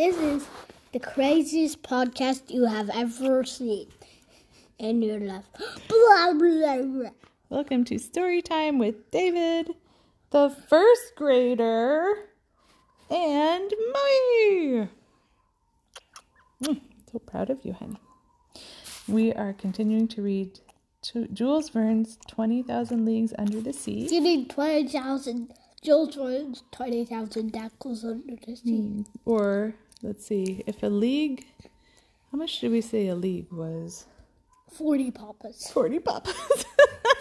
This is the craziest podcast you have ever seen in your life. Blah, blah, blah. Welcome to Story Time with David, the first grader, and me. Mm, so proud of you, honey. We are continuing to read Jules Verne's 20,000 Leagues Under the Sea. You need 20,000 Jules Verne's 20,000 Knuckles under the sea. Or, let's see, if a league, how much did we say a league was? 40 papas. 40 papas.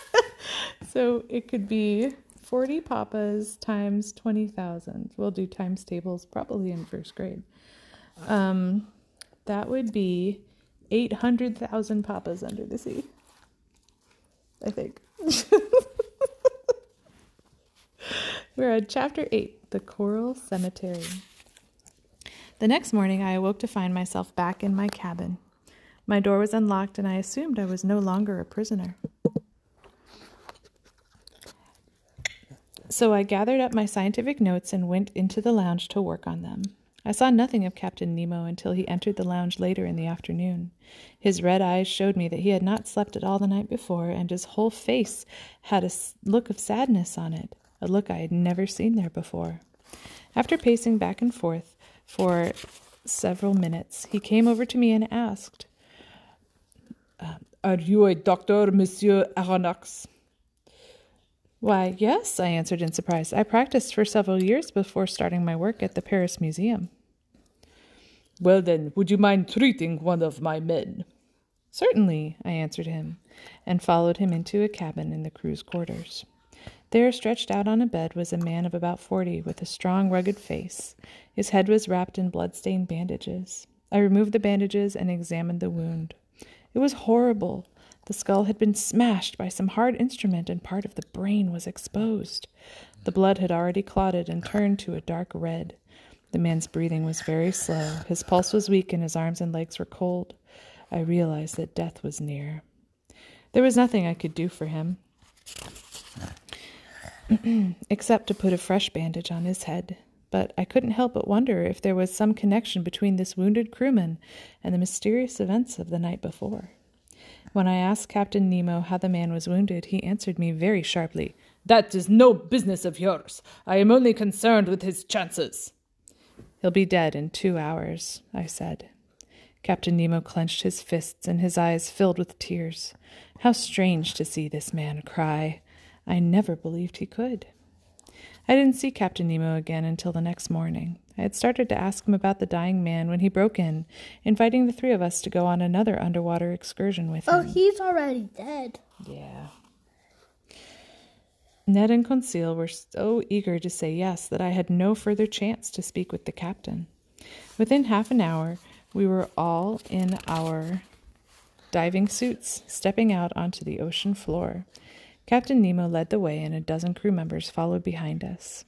so it could be 40 papas times 20,000. We'll do times tables probably in first grade. Um, that would be 800,000 papas under the sea. I think. We're at chapter 8 The Coral Cemetery. The next morning, I awoke to find myself back in my cabin. My door was unlocked, and I assumed I was no longer a prisoner. So I gathered up my scientific notes and went into the lounge to work on them. I saw nothing of Captain Nemo until he entered the lounge later in the afternoon. His red eyes showed me that he had not slept at all the night before, and his whole face had a look of sadness on it, a look I had never seen there before. After pacing back and forth for several minutes, he came over to me and asked, uh, Are you a doctor, Monsieur Aronnax? Why, yes, I answered in surprise. I practiced for several years before starting my work at the Paris Museum. Well, then, would you mind treating one of my men? Certainly, I answered him, and followed him into a cabin in the crew's quarters. There, stretched out on a bed, was a man of about forty, with a strong, rugged face. His head was wrapped in blood-stained bandages. I removed the bandages and examined the wound. It was horrible. The skull had been smashed by some hard instrument, and part of the brain was exposed. The blood had already clotted and turned to a dark red. The man's breathing was very slow. His pulse was weak, and his arms and legs were cold. I realized that death was near. There was nothing I could do for him, except to put a fresh bandage on his head. But I couldn't help but wonder if there was some connection between this wounded crewman and the mysterious events of the night before. When I asked Captain Nemo how the man was wounded, he answered me very sharply. That is no business of yours. I am only concerned with his chances. He'll be dead in two hours, I said. Captain Nemo clenched his fists and his eyes filled with tears. How strange to see this man cry. I never believed he could. I didn't see Captain Nemo again until the next morning. I had started to ask him about the dying man when he broke in, inviting the three of us to go on another underwater excursion with Oh, him. Oh, he's already dead. Yeah. Ned and Conseil were so eager to say yes that I had no further chance to speak with the captain. Within half an hour, we were all in our diving suits, stepping out onto the ocean floor. Captain Nemo led the way, and a dozen crew members followed behind us.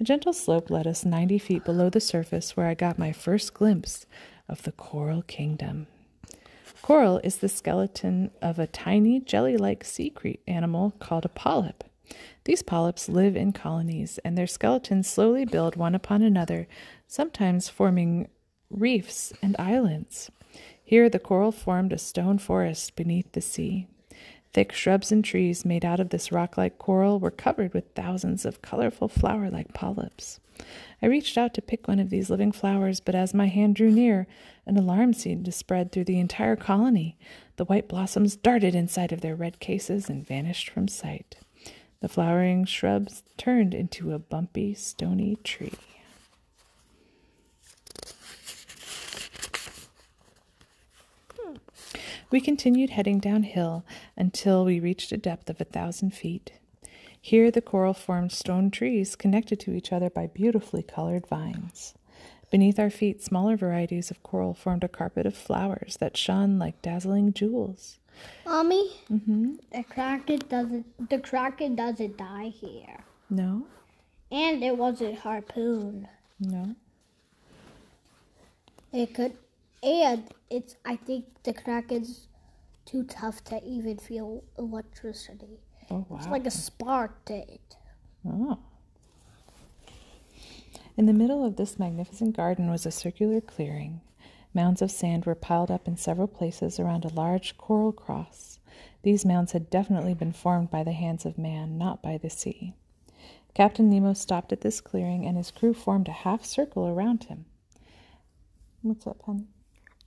A gentle slope led us ninety feet below the surface, where I got my first glimpse of the Coral Kingdom. Coral is the skeleton of a tiny jelly like sea animal called a polyp. These polyps live in colonies, and their skeletons slowly build one upon another, sometimes forming reefs and islands. Here, the coral formed a stone forest beneath the sea. Thick shrubs and trees made out of this rock like coral were covered with thousands of colorful flower like polyps. I reached out to pick one of these living flowers, but as my hand drew near, an alarm seemed to spread through the entire colony. The white blossoms darted inside of their red cases and vanished from sight. The flowering shrubs turned into a bumpy, stony tree. We continued heading downhill until we reached a depth of a thousand feet. Here, the coral formed stone trees connected to each other by beautifully colored vines. Beneath our feet, smaller varieties of coral formed a carpet of flowers that shone like dazzling jewels. Mommy, mm-hmm. the kraken doesn't. The kraken doesn't die here, No, and it wasn't harpoon. no. It could, and it's. I think the kraken's too tough to even feel electricity. Oh, wow. It's like a spark to it. Oh. In the middle of this magnificent garden was a circular clearing. Mounds of sand were piled up in several places around a large coral cross. These mounds had definitely been formed by the hands of man, not by the sea. Captain Nemo stopped at this clearing, and his crew formed a half circle around him. What's up, honey?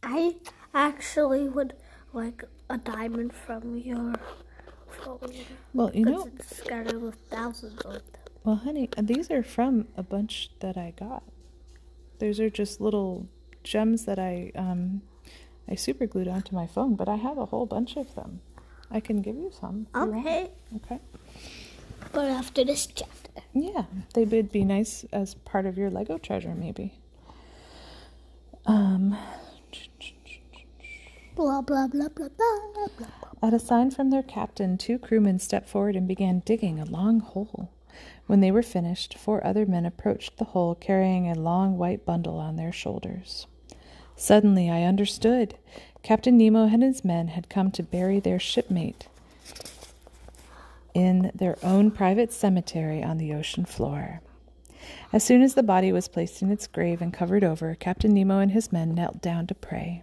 I actually would like a diamond from your phone. Well, you know, it's scattered with thousands of them. well, honey, uh, these are from a bunch that I got. Those are just little gems that I um, I super glued onto my phone, but I have a whole bunch of them. I can give you some. if you. Okay. Okay. But after this chapter. Yeah, they would be nice as part of your Lego treasure, maybe. Um, Blah, blah, blah, blah, blah, blah. at a sign from their captain, two crewmen stepped forward and began digging a long hole. When they were finished, four other men approached the hole carrying a long white bundle on their shoulders. Suddenly, I understood. Captain Nemo and his men had come to bury their shipmate in their own private cemetery on the ocean floor. As soon as the body was placed in its grave and covered over, Captain Nemo and his men knelt down to pray.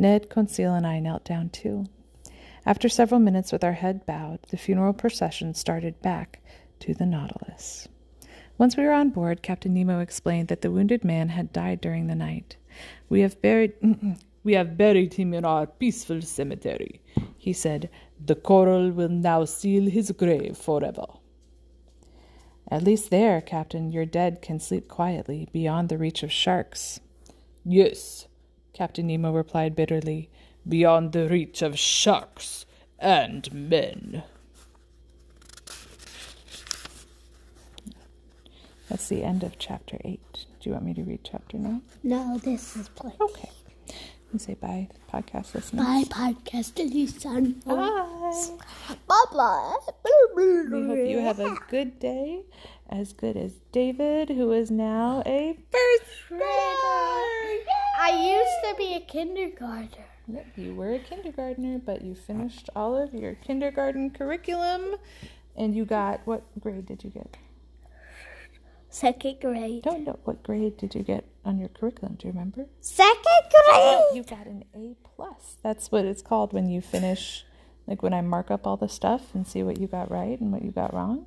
Ned, Conseil, and I knelt down too. After several minutes with our head bowed, the funeral procession started back to the Nautilus. Once we were on board, Captain Nemo explained that the wounded man had died during the night. We have buried we have buried him in our peaceful cemetery, he said. The coral will now seal his grave forever. At least there, Captain, your dead can sleep quietly beyond the reach of sharks. Yes, Captain Nemo replied bitterly, beyond the reach of sharks and men. That's the end of chapter 8. Do you want me to read chapter 9? No, this is play. Okay. And say bye, podcast listeners. Bye, podcast listeners. Bye. Bye bye. We hope you have a good day, as good as David, who is now a first grader. I used to be a kindergartner. Yep, you were a kindergartner, but you finished all of your kindergarten curriculum, and you got what grade did you get? Second grade. Don't know what grade did you get on your curriculum? Do you remember? Second grade. you got an A plus. That's what it's called when you finish, like when I mark up all the stuff and see what you got right and what you got wrong.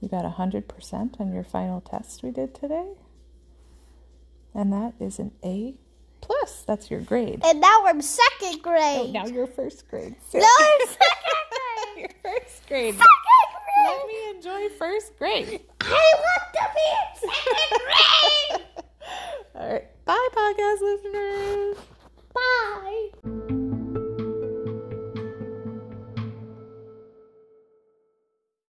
You got a hundred percent on your final test we did today, and that is an A plus. That's your grade. And now I'm second Oh, grade. now you're first grade. No, I'm second grade. you're first grade. second grade. Let me enjoy first grade. I